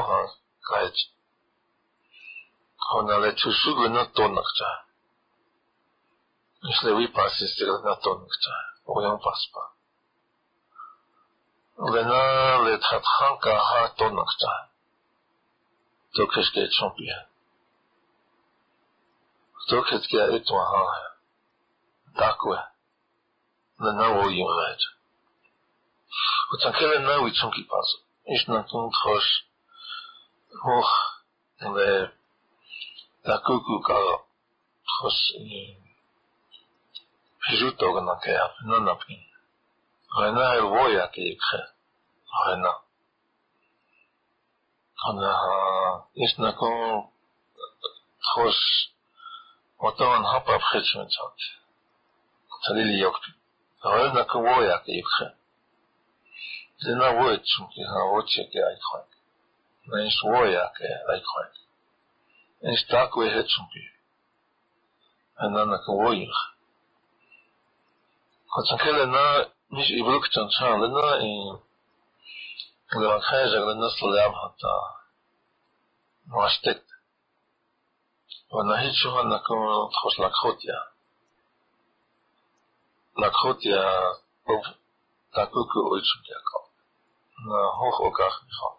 Torah kalt ona le čusugo na tonakta Если вы пасете на тонкта, уем паспа. Лена ле тхатханка ха тонкта. То кешке чемпион. То кешке этва ха. Таква. Лена уем лед. Вот анкеле на уйцунки пасу. Ишна тун тхош hoch en we la kukuka was Jutogen na ke non na pin. Rena e voya ke ikre. Rena. Ana is na ko khos otan hap afkhitmen çat. Talili yok. Rena ko voya ke ikre. Zena voya çünkü ha o çeke ayıkrak nem svoja ke laikhoj. En stakve hetsumpi. En dan ik woyig. Kot san kele na mis ibruk chan chan lena in le wat khaja lena slam hatta wastet. ונהיט שוהן נקום תחוש לקחותיה. לקחותיה, תקוקו אוי שום יקום. נהוך או כך נכון.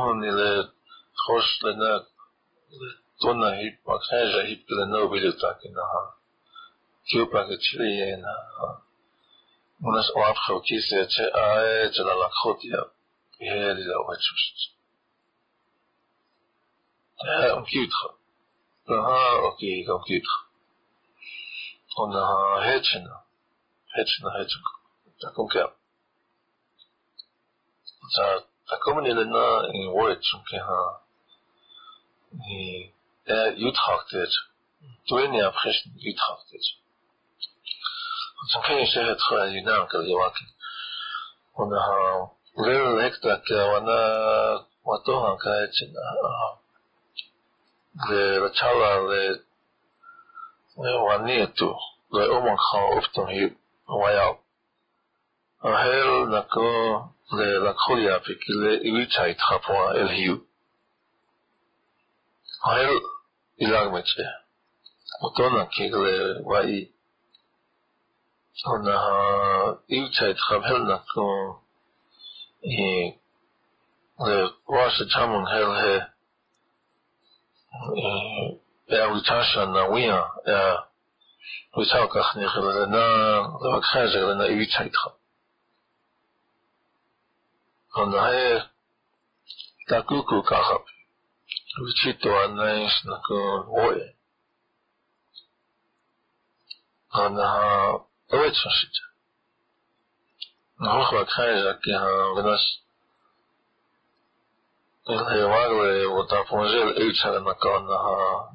Onile troštlene, tona hipa, kneža hipile ne ubilju taki naha. Kiupa ke čili je naha. Unas lapka ukise će aje, će na lakotija, jeli da uvečušć. Ja, umkitha. Aha, okitha, umkitha. Ona hečena. Hečena, hečena. Tako kao. Zato. Ha okay on kyutra on ha hechna hechna hechna ta kon kya ta takomnilena in word chunke ha i er utrachtet toen ja precht utrachtet und so kann ich sagen tra kan je waken und ha wel lekta ke wana wato han kai chin le la chala le le wani khoya pe ki le iwi chai tha po el hiu. Hail ilang me che otona ki le ona iwi chai tha hel na ko e le wa chamun hel he e ya wi tasha na wiya ya wi chao na la khaja na Оная на куку кахап. Учиту анаеш на ой. Она ойчашит. Нахохла кхайжа киха венас. Илхеварле вот апонжел эйчара на канаха.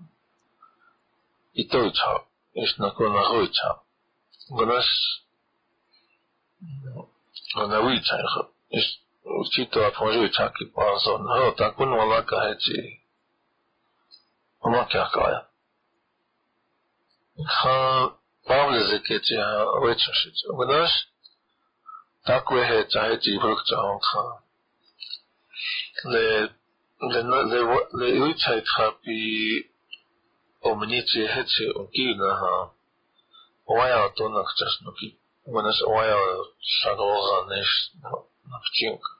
И то эйчар. Иш на канаха эйчар. Венас. Она выйчар. Иш учито афонжи чаки пасон ро такун валака хечи омаки акая ха павле зекети а вечашич вынаш так ве хе чахечи врук чахон ха ле ле ле ле уйчай тхапи омничи хечи окина ха оая тонах чашнуки вынаш оая шагога неш навчинка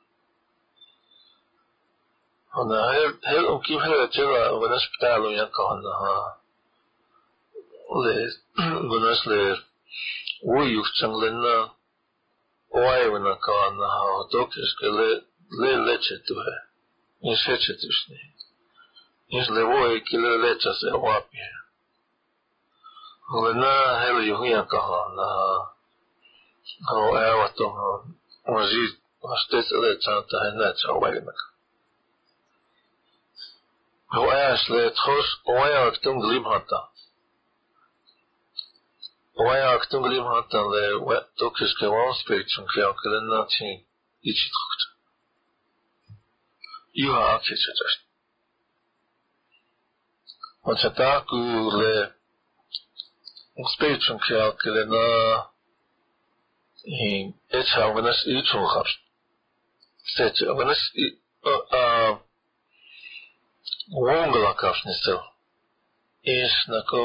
nesh na pchinka هنا هل أمكن هل ترى وناس بتاعلو ينكا هنا ل وناس ل ويوف تنلنا واي ونكا هنا دوكس كله ل لچتوه إنس هچتوشني إنس لوي كله لچسه وابي لنا هل يهيا كهنا هو أوتو وزيد واستيت لچانتا هنا تشاوي نكا רואה שלתחוש, רואה הכתום גלים הטה. רואה הכתום גלים הטה לדוקס גרמספיק som kan kalender til i sit drugt. I har aktivitet. Og så der gule spil som kan kalender i et af vandes ytterhjul. Sæt, vandes, og sel is nako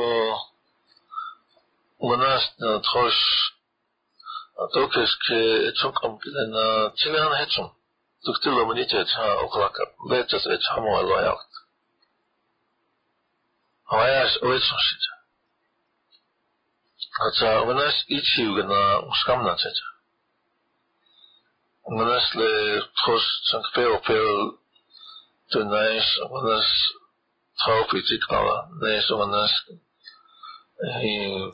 wanas na trosh atokes ke chukam kilena chilan hechum tuktil lo mani cha oklaka leches e chamo alo yakt Hawaii's ooit zo'n zitten. Хотя у нас ичиуга на ускамна цеца. У нас ле тхос санкпео пел tu нais у нас тхауфи цикала, нais у нас и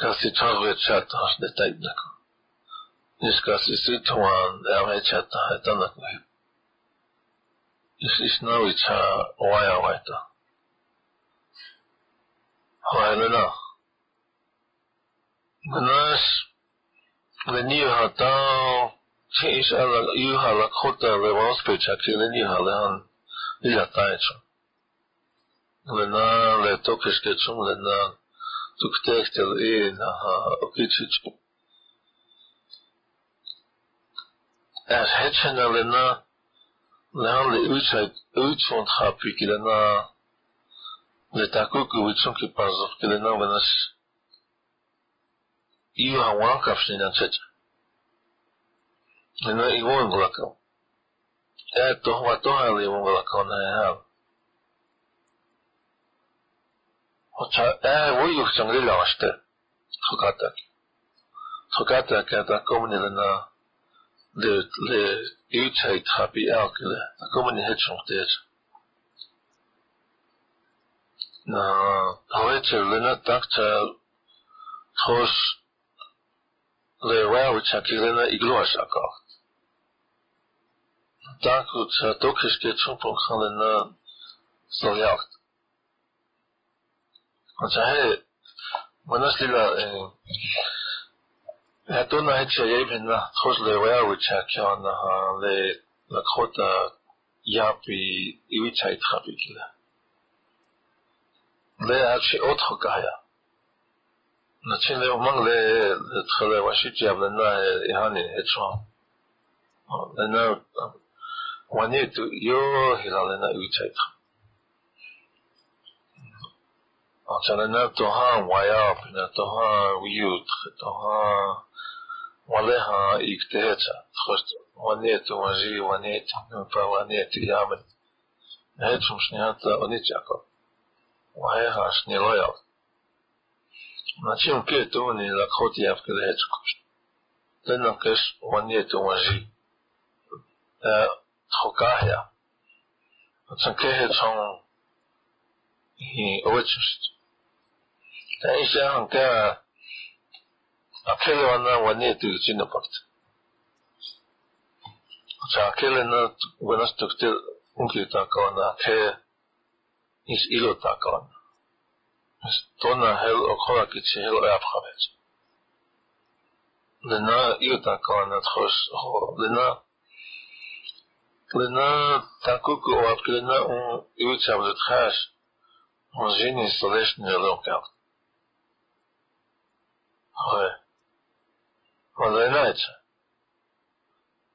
kasi тхауфи чата хаш де тайднако. Nis kasi situan ame chata haitanaku. Is is no icha waya waita. Hoya na. Ganas leniu hatao chis ala iuha la kota le waspecha ki leniu halehan ila taicho. Lena le tokes na ha okichichu. As hetchena lena le uitzeit uitvond le takuku uitzon ki pazof ki lena venas iu hawan kafsni na checha. Nina i won glakau. E tohwa na e hao. Ki. Na che le na tak cha thos le wau chakilena e shaka. Danku cha dokish ke chumpung khalena solyakt. Wanneer hij, wanneer lila, het toen hij zei je bent na, trouwens le wau na ha le la kota yapi леэвэвыч акилена иглуаш акор. Дакут токешке чупок халена зоряхт. Ачахе, манаслила Атона хэтча яйвена хош леэвэвыч акиона ле лакхота япи ивича итхабикила. Ле ачи отхо гая. نتشين لي أمم لي تخلي واشي جاب لنا إهاني هتشون لنا واني تو يو هلا لنا يتايت عشان لنا توها ويا بنا توها ويوت توها ولها إكتهتا خشت واني تو وانجي واني تو نبا واني تو يامن هتشون شنيات ونيت ياكل وهي هاش نيلويات Значим ке тони лакхот явка лечкош. Тенакеш ваньето мажи. Тхокахя. Цанкехе цон и овечност. Та и се анка акеле вана ваньето и цина пакт. Ца акеле на ванастукте унки такавана, ке из ило такавана. tona hel okola ki će hel japha već. Lena juta kao nadhoš ho, lena lena tako ko ovak lena on juta vzethaš, on ženi stolešni lokav. Hoj. Onda je najče.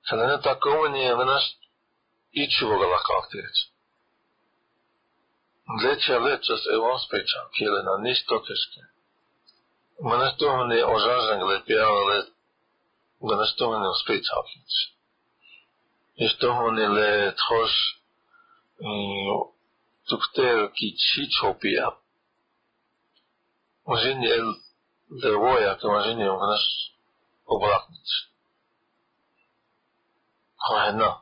Sada ne tako on je venaš i čuvoga lakavtireći. Dlečja lečas Evonspeča, Kielena, Nistokeške. Mënështohëni o zhazhën gëve pjallë dhe mënështohëni o spejtë hapjëç. Ishtohëni le të hosh të këtërë ki qiqë hopia. Më zhini e dhe voja, kë më zhini më kënësh o brakënic. Kërë e në.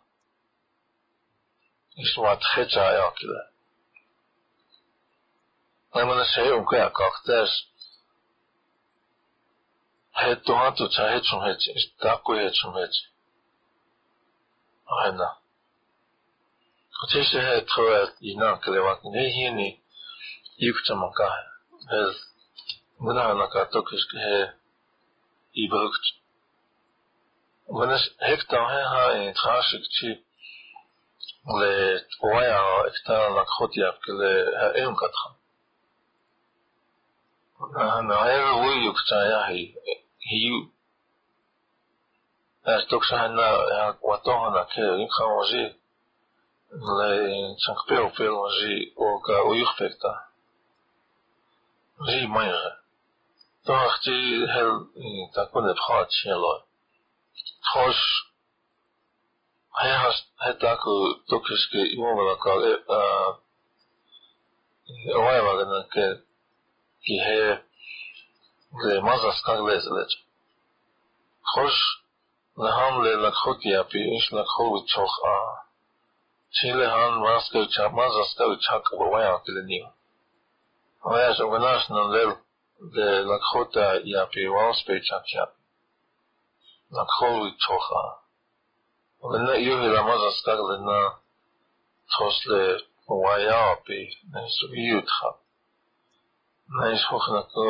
Ishtë më atë heqa e akile. Nemanasheukea kaktas hetu hatu cha hechum hechi, taku hechum hechi. Aina. Og til sig her tror jeg, at i nærke det var det her ni, yukta man kan have, hvordan han har gået og skal have i brugt. Men hektar her har en trasik til, לתבויה או אקטר לקחות יפקל האם קטחה. 나의 우유육자야히 히유 Астукшана Акватона Кеинхаможи Лей Чанкпел Пелонжи Ока Уюхпекта Жи Майра Тохти Хел Такуне Пхат Шелой Хош Хехас Хетаку Токишки Имована Кале Оайвагана Кеинхаможи chak pe o pe oji o ka o yuk pekta ri mai to achti hel ta kone phat chelo Trosh hij has het ook tokiske imova ka ovaj vagan ke ki he le mazas ka le zlet خوش لهم le lakhot најшхохнато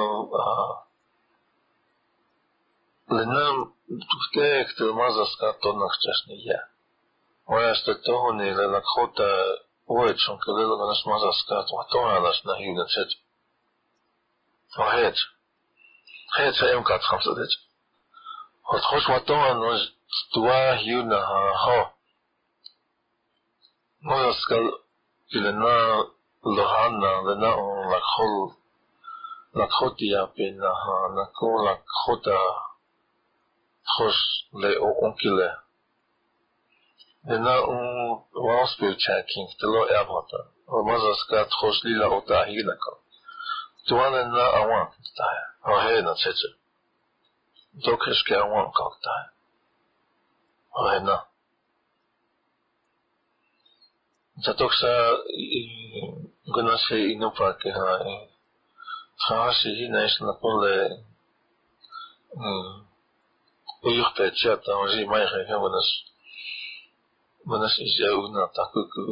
Lenam tufteek te mazaska tonakchasni ya. Oyaste tohoni le lakhota oechon ke lelo ganas mazaska tuatona nas na hina chet. Fahet. Het se em kat khamsa det. Hot khosh watona nos tua hina ha ho. Mazaska ilena lohana lena on lakhol לקחותיה בן ההנקו לקחותה חוש לאונקלה. ונאו ואוספיר צ'קינג דלא אברתה. ומה זה סקת חוש לילה אותה היא לקו. תואנה נא אוואן קלטאי. הרהי נצצה. דוקש כאוואן קלטאי. הרהי נא. zato sa gëna se i nuk pak ha ha si hi na isna po le uyuk pe cha ta oji mai he he wanas wanas is ya una ta ku ku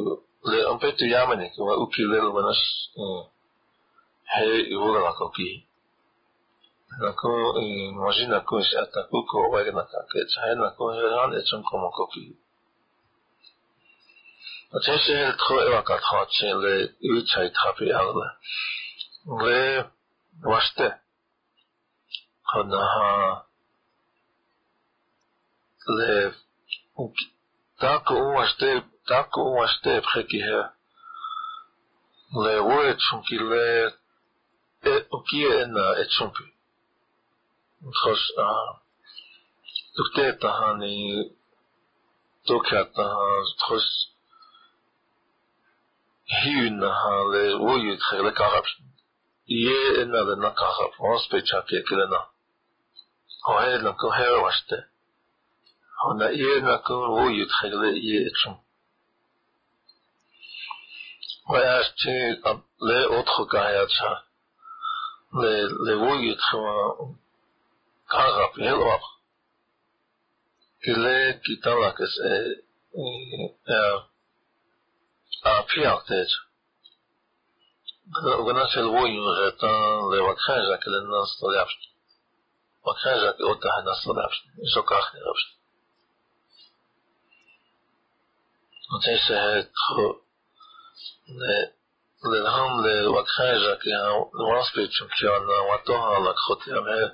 le on yamani ku uki le wanas he iura la nako maji nako si ataku ko wage naka ke chai nako heran e chon komo ko ki a che se tro e waka tro le u chai tapi le waste hana ha le tako waste tako waste preki he le det, e chunki le e uki e na e chunki Tros tukte tahani tokya taha tros hiun ha ये इन अदना कहा फॉस पे छाके किलना होए लको है वास्ते होना ये लको वो यदखल ये इक्षम وأشتي لا أدخل كاياتها لوجد كاغب يلعب إلا كتابك أبيعتك Organizacja Lwoju, że to lewa krężak, ale na stodawszy. Ma krężak i otacha na stodawszy. Jest okachny zawsze. No to jest to... للهم لوكخاجك يعني نواصبي تشمكي أنا واتوها لك خطي أمي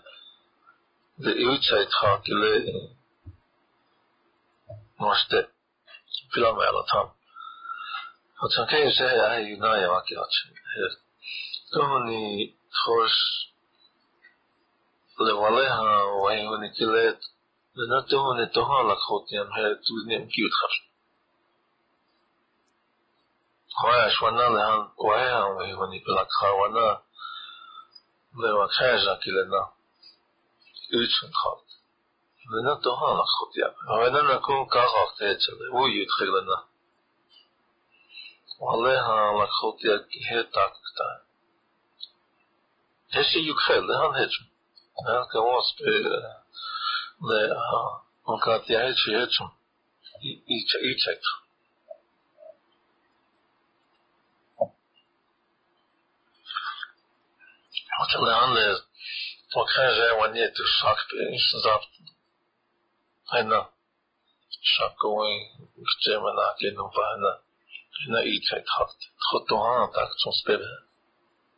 لإيوتشا يتخاك لي مشتي في الأمي على طام وتشمكي يسهي أهي ينايا ماكي أتشمي אני חוש לבעליה, או היו נטילת, ונתו נתוה לקחותי, המהרתוזנים כי יתחשו. חויה שוונה להן כויה, והיו נפלקחה ונה, לבקשה כלנה. יוצנחת. ונתוה לקחותי, אבל נקום ככה אחת אצל, הוא יתחיל לנה. Och han, han har fått helt akta. Det ser ju kvällen han heter. Han kan vara spelare. Det han kan att jag heter heter. I i i text. Och till det andra, då kan jag säga vad ni heter sagt, sagt. Henne. Шаковый, к теме накинул, понятно. na ilczej trotohan, som spiller.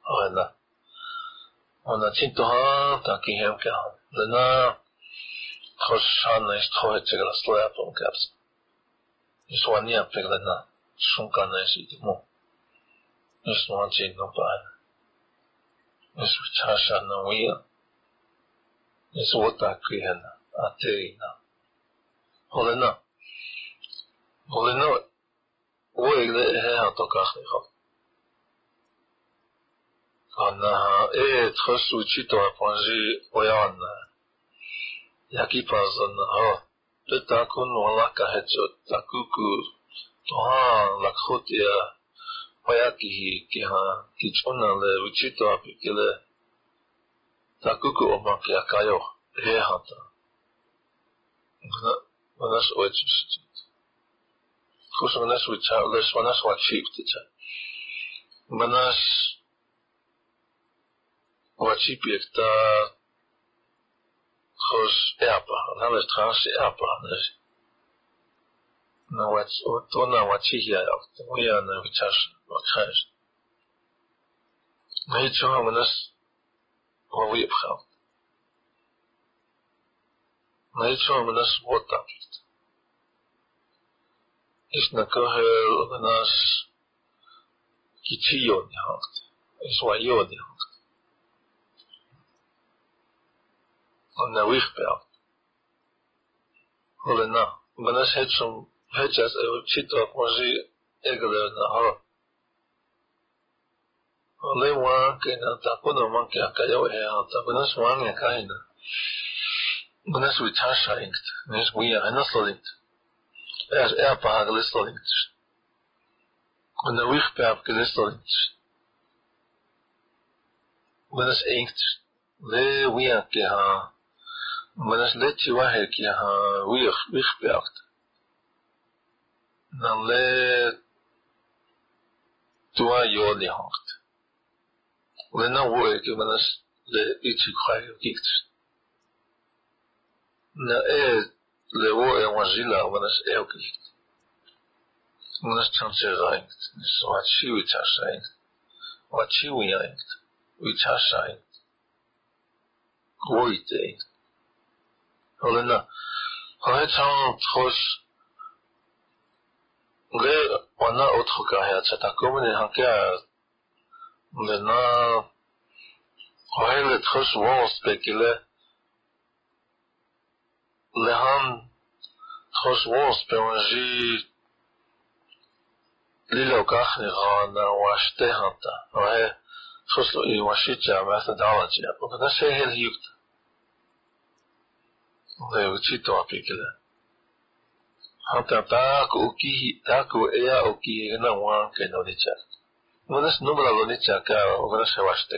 Og han er, han er tint og han, der gik hjem til ham. Den er, øh, trods han er i strøet til at kaps. Jeg så han hjem til den er, som kan jeg sige til mor. Jeg så han tint og bare. Jeg så tager sig han og jeg. Jeg så der gik hende, at det چی نو پان یسو چاشا نویا یسو وطا کریهنا آترینا هولنا هولنا ویگل اهیا تو کاخی خواه أنها إيه تخصو تشيتو أبونجي ويانا yaki pazan ha le takun wala ka hecho takuku to ha lakhot ya paya ki ki ha ki chona le uchito because man that's with childless one, that's what cheap Manas tell. When that's what cheap is the because erba, and that trans erba. No, what's what on what he here of we are no touch what has. Nee, manas hebben we dat wel weer opgehaald. Nee, zo. is nakahel nas kichiyo nihakt, iswayo nihakt. On na wichpel. Holena, benas hetsum hetsas evo chitwa kmazi egler na har. Ole wa kena man ke akayo e ata, benas wange kaina. Benas witasha inkt, nes wia enas lodinkt. er, er på Angelistlinks. En de wiegperp Angelistlinks. Menas inkt, le wiak ha, menas letje wahek ha, wieg, wiegperp. Dan le toa jordi hangt. Lena woek, menas le ietsuk ga je kikt. Na e, levou é uma wazila manas das o gikt. das chanse reingt. So wat chi wi chas reingt. Wat chi wi reingt. Wi chas reingt. Wo ite reingt. Holanda. Hij zou trouwens le wana otro carrière cette commune en cas maintenant ouais le لهان خوش وص بونجي ليلو كاخني غانا واشتي هانتا وهي خوش لو واشيتشا ماثا دالجيا وكنا شي هي الهيوكتا وهي وشيتو ابيكلا hanta taku ukihi taku ea ukihi gana wanke no nicha manas numra lo nicha ka ogras washte.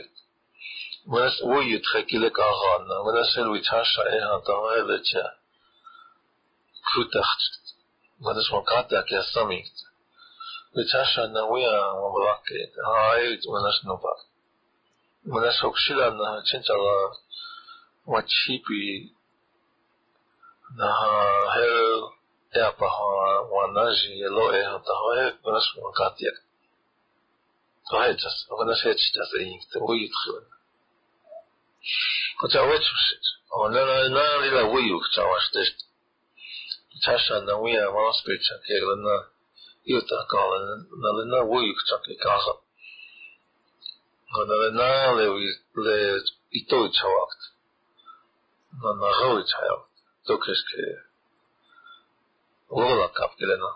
Manas wo yut khakile ka gana manas el wichasha e hanta wa vecha Plutarque. مهندس منقطع كصميت بتعشى نويا مباركة هايت مناش نبار مناش وكشيلا نها تنتظر وتشيبي نها هل يابها وناجي لوئي هنتهاي مناش منقطع هاي تس مناش هيتش تس اينك توي تخيل وتعويتش وشيت ونانا ناري لويوك تعواشتشت chasha na wiya wanaspe chake lana yuta kala na lana wuyuk chake kaza. Na lana le le ito chawakt. Na na gawi chawakt. Dokishke lola kapke lana.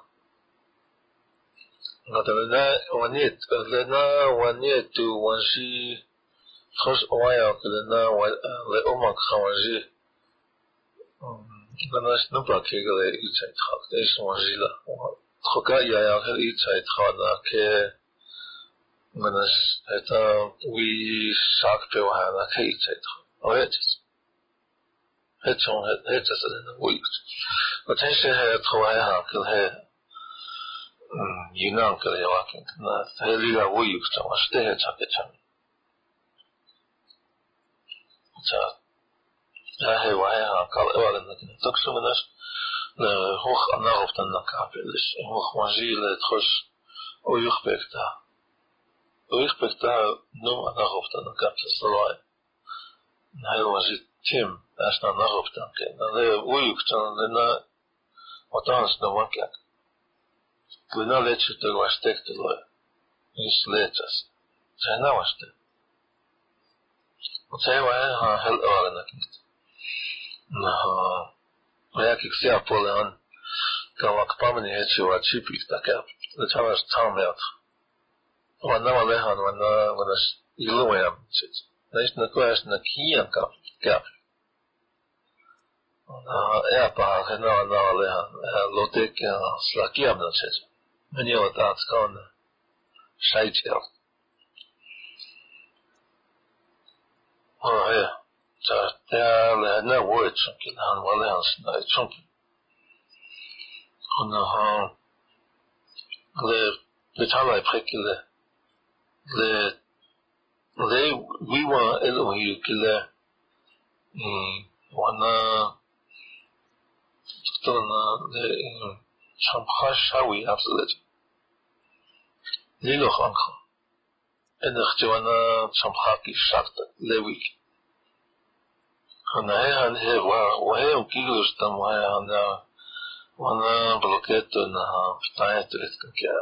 Na lana wanit lana wanitu wanshi خش وياك لنا لأمك خوانجي Üniversitenin bakıya ilçayı tıxaldı. Esmanjila. Xoka yaya xil ilçayı tıxaldı ki det er vi şak pevhana ki ilçayı tıxaldı. Avəyəcəz. Həcən həcəz edənə bu ilk. Və tənşə həyə tıxalaya hankıl həyə yunan det er Həyə liga bu ilk det həyə çakə çamı. Çakə. هي تاكي تشان Så ja he wa ha kal wala na kin tok so menas le hoch anar op dan kapelis hoch wazile tros o yuchpekta o yuchpekta no anar op dan kapelis salai na he wazit tim as na anar op dan ke na le o yukta na na otans na wankak Glina leče to was tekte lo is lečas Zij nou was het. Want zij waren haar Heel oren nejakých sia poleon, kao ak pameni heći ova čipik takav, da će vas tam leat. Ova nama lehan, ova na, ova na ilujam, Znači na ište na koja na kijan kap, kap. Ona, ea pa, he nama nama lehan, lotek, slakijam na čeće. Meni je ova tac kao na šajčijal. Ona, ja. لا هو يتشنكي الآن ولا ينصنا يتشنكي أنها بتعمل بخيك ل ل ل ويوا إلهي كلا وانا تقتلنا ل شمخا شاوي أبسلت ليلو خانخا إن اختوانا شمخاكي شاكتا لويكي Она han he wa wa he un kilo stam wa ana wana bloketo na ptaje to jest kakia.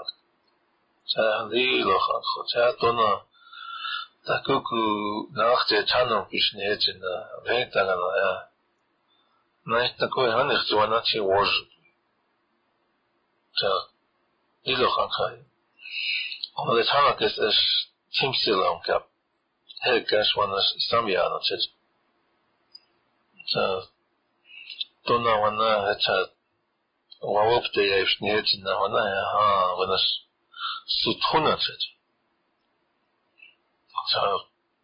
Sa di lo khan kho sa to na ta kuku nachte chano pishne je na venta na ya. Na esta ko han ich wana chi woj. Sa di lo khan khai. Ona de chano kes es timsilon kap. He gas wana samya na chej. тона вона это валопта я иш не эти на вона ага вона сутхунацет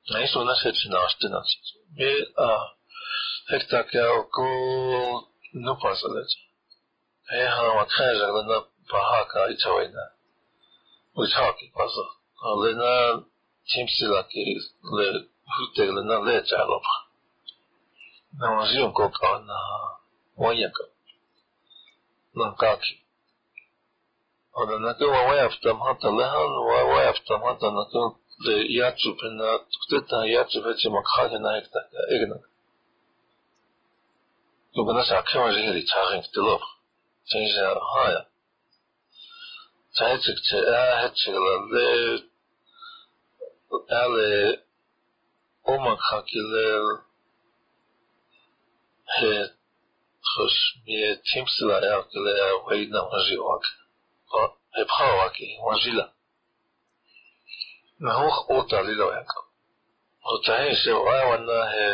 на ис вона сетси на аштинацет ме а хектак я ко ну пазалет ага вот хайзер на пахака и чавайна учаки пазал лена тимсилаки ле хутерлена ле чалопха نوازيو كوكا أنها ويكا ننقاكي هذا نكو ويفتم حتى لهن ويفتم حتى نكو ياتسو بنا تكتتا ياتسو بيتي مكخاتي نايكتا إغنك يبقى نسع كما جهري تاغين كتلوب تنجي هايا تايتك تاهتك للي ألي أمك خاكي للي Слушай, мне тем сила, я когда война мажила. ეფხავაკი ვაჟილა. ნაუხ ოტალი ლოაკა ოტაესე ვავანა ჰე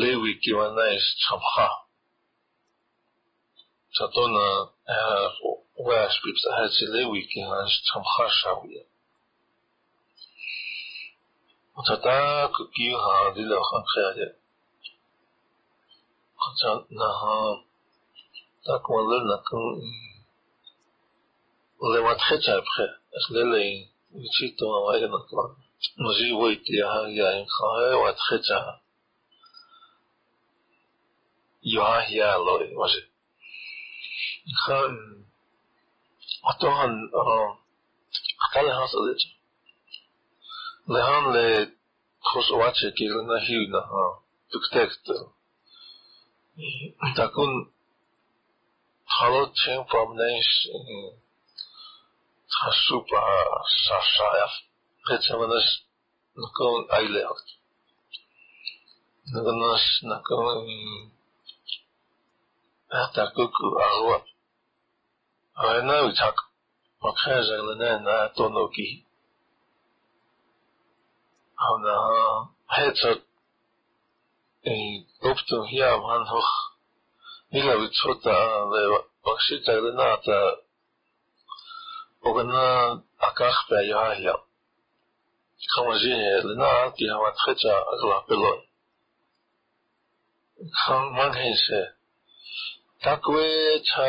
ლევი კივანა ეს ჩაფხა ჩატონა ვაშპიფს ჰაცი ლევი კივანა ჩაფხა შავია. 我查打去救下你了，看起来。我查那哈，打工了那个，我来玩黑菜不？是来来，一起到我那个那个，我是为的哈，也因看玩黑菜，有哈些来，我是，看，我都很，呃，他俩好熟的。לאן לחוש אוואצ'ה כאילו נהיל נהר, דוקטקטר. תקון חלות שהם פעמני חשוב השעשע, בעצם אנש נקום איילת. נגנש נקום התקוקו הרוע. העיניו יצחק, מקחה זר לנן התונוקי. Tonoki hana headshot optum hier han hoch nila witsota le bakshita le ogana akach pe yahya kama jihe le na ti hawa tchecha agla pelon kan man hense takwe cha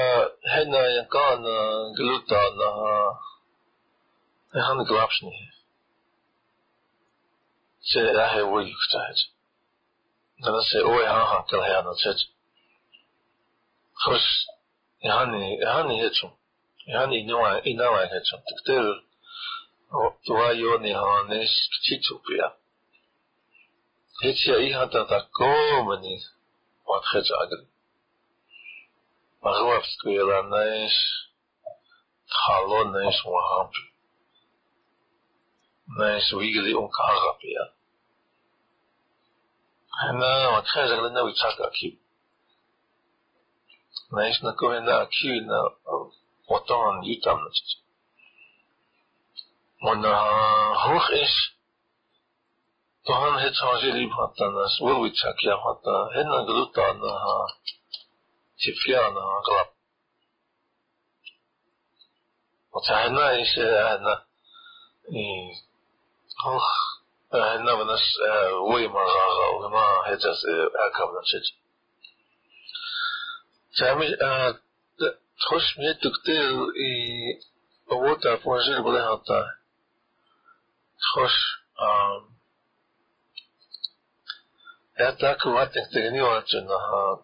hena yakana gluta na han glapshni se lähe uiktahet. Nana se oe hahan kala heana tset. Hos, ihani, ihani hetsu. Ihani inawa, inawa hetsu. Tiktel, tua yoni hanes chitsupia. Hetsia ihata ta komani, wat hetsa agri. Magwaf kwela nes, Hna on très agréable chaque acquis. Mais je ne connais pas acquis na autant d'itamnest. Mon hoch est Tohan het changé libre à tanas, ou oui chakia hata, hen na gruta na ha, tifia na ha grap. Otahena is na, hoch, 那么呢是呃为嘛然后嘛还就是还看不到这。咱们呃，同时面对的以我的方式不太好的，同时啊，也大概我听这个你话真的哈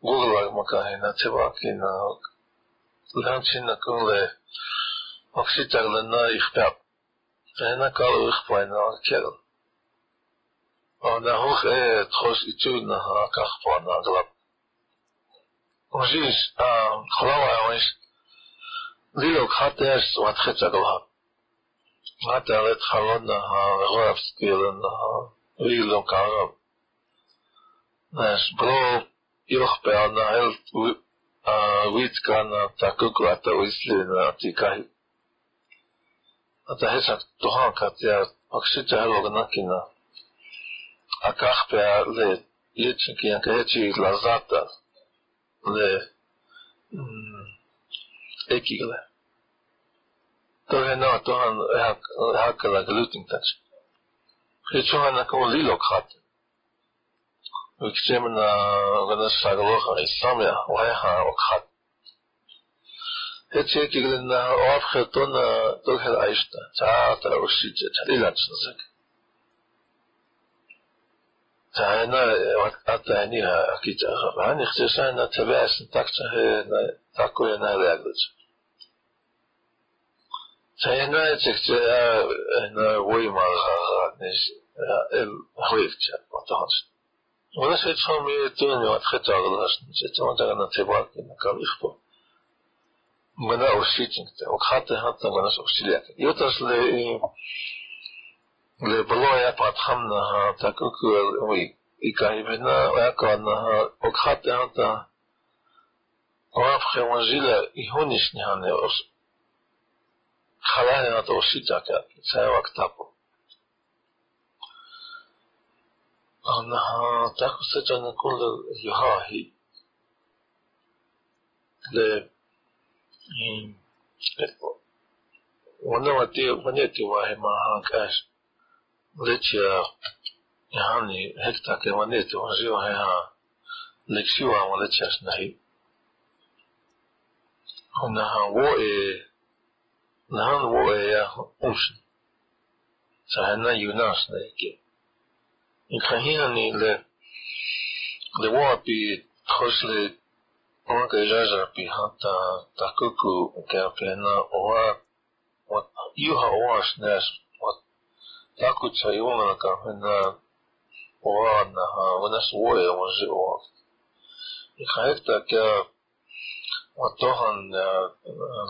，Google 嘛可以那这把给那，让亲那讲嘞，我是讲了那一块。ენა კალო ხფაინა კერო ანა ხოხ ე თხოს იწუნა აკახფანა გლაბ ოზის ა ხრავა ის დილო ხატეს ვათხეცა გლაბ მატარე თხალონა ღორავს კილონა ვილო კარო ეს ბრო იოხპერნა ელ ვიტკანა ტაკუკლატა ვისლინა ტიკაი Отец туханкат я оксите алога накина. А кахпя ле личники я кечи лазата ле экигле. Торе на тохан хакала глютинтач. Причуха на кого лилок хат. Викчем на гнасаглоха и самя лайха окхат. هتشيكي أوف خطون دوخل عيشتا تعاطى وشيجة تليلات سنزك تعانا أتانيها أكيد أخب هاني اختيسانا تباس نتاكتا هي تاكو ينا لأجلج تعانا تكتا هنا وي ما غاغا نيش الهويك تشاب وطهانش ولا شيء تفهم يتوني واتخطا غلاش نجي мына ушитинг окхата хата мана соксилек йотас ле ле блоя патхамна ха такуку ой икаивена якана ха окхата хата оф хемажила ихониш нихане ос халане на то ушитака цаева ктапо она так сечана кул юхахи wanawatia wanyeti wahe mahankash lecha yani hekta ke waneti wazi wahe ha leksiwa walecha snahi naha wo e nahan wo e ya usin sahana yunas na ike ikhahiyani le le wapi khosle Onko Jajapi hata takuku käplena oa, mut juha oas näs, mut takutsa juomana kaplena oa naha, vanas uoja on se oa. Ikä hekta kää, mut tohan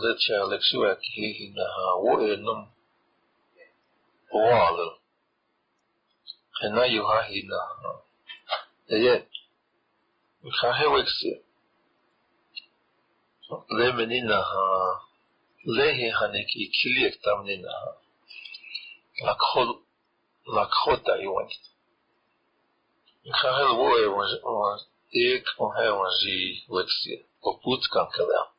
letsä leksyäki hiihin naha uoja num oaalu. Enä juha hiinaha. Ja jep, ikä heweksiä. lemeniнаха, легиха неки килек тамнинаха, лакхота юанит. Хахел вое ек мухе ванжи лекси, опут канкеля.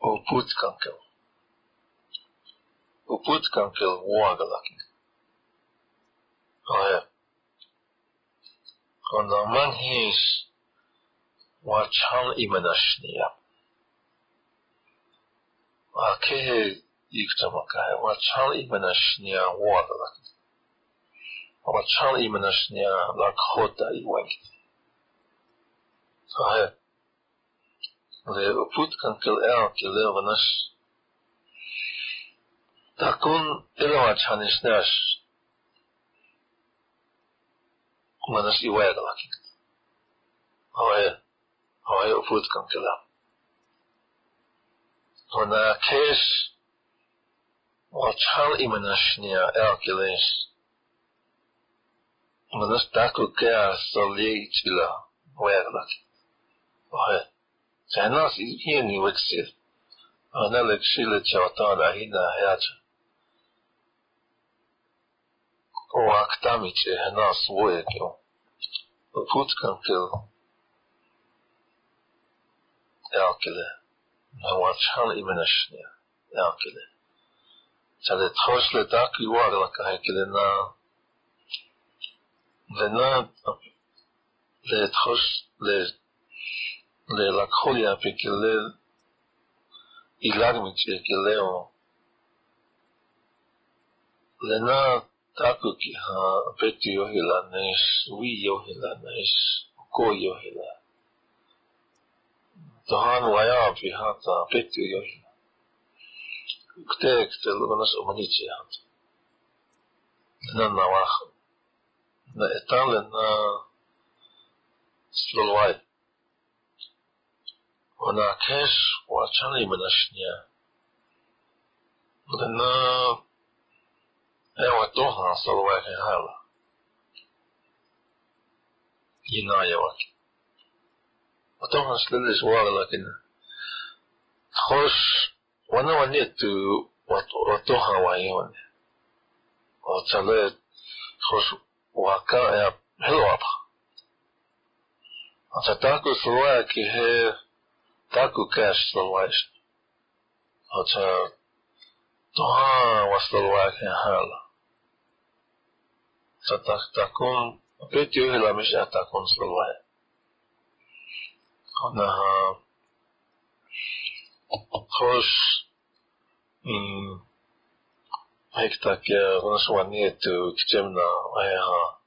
Опут канкел. Опут канкел вуагалакин. Ая. Когда ман хиш kankela o put kankel o put kankel wo agalaki oh ja on the man his wachal imanashniya. Akehe iktamaka, wachal imanashniya wadalak. Вачал именно шня лакхота и вайт. Сахе. Ле пут кан кил эл киле ванаш. Такун элава чанишняш. Ванаш и ovaj u Futskom kelamu. Ona kes oçal imanashnia elkiles. Ona nas tako kea solje itzila vojaglat. Ohe. Sen nas izbiyeni veksir. Ona leksile çavtana hina heyaca. O aktamice henas vojagyo. U Futskom kelamu. kan kil. El kile. Na wachal imana shnia. El kile. Chale tchosh le taku wagla kahekile na. ונע לתחוש, ללקחוליה בכלל ilagmit כלאו לנע taku ki ha petu yohila nesh, wi yohila nesh, ko yohila. Tohan waya pi hata petu yohila. Kte kte luganas omanichi hata. Lena nawacham. نقطان سلولاي ونعكش وعشاني من الشنيا لأن أيوة دوها سلولاي في هذا ينايا وكي وتنغس للزوار لكن تخص وأنا ونيت وتوها وعيون وتلات خص وكا يا هلوطة أتاكو سواكي هي تاكو كاش سواش أتا توها وسلواكي هالا تتاكون بيتيو هلا مش أتاكون سلواكي آنها hoş ım, pek takia konuşma niyeti küçemna ayaha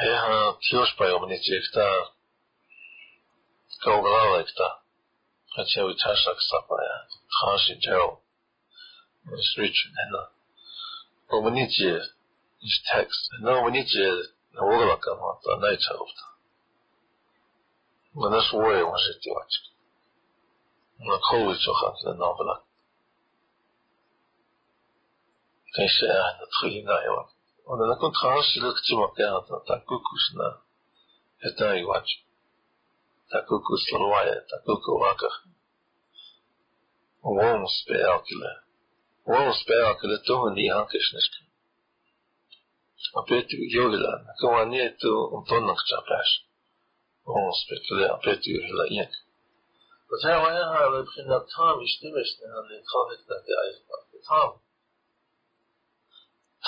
ayaha kiyoş payomni çekta kavgalar ekta хотя бы чаша ксапая, хаши чао, сричу нена. Умните из текст, но умните на уровне команда, найчаровта. وي وانشي تيواتك ونكوي تشوخان كده نوغلا كيش تخيلنا ايوه وانا كنت خلاص لقتي مكان تاكوكو سنا هتا يواج تاكوكو سلوايا تاكوكو واكا ووم سبيل كلا ووم سبيل كلا توهن دي هانكش نشكا أبيتو يوغلا كوانيه تو انطنك تاباش ووم on spéculait la yak. וזה לבחינתם השתמש לנכון את הדעה בטעם.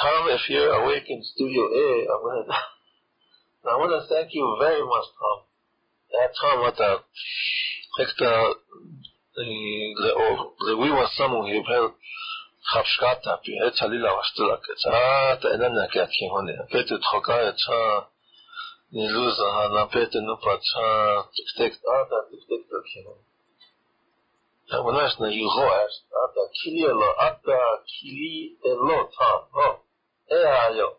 Tom, if you're awake in Studio A, I'm gonna, I want to thank you very much, Tom. That Tom, what the, like the, the, the we were someone who had חפשקת, פירט עלילה ושתולה, כצעת, איננה כהכיהונה, פתת It's יצאה не луза, а на пете ну пача текст ада текст кило. А у нас на юго ада килело ада кили эло та. Э айо.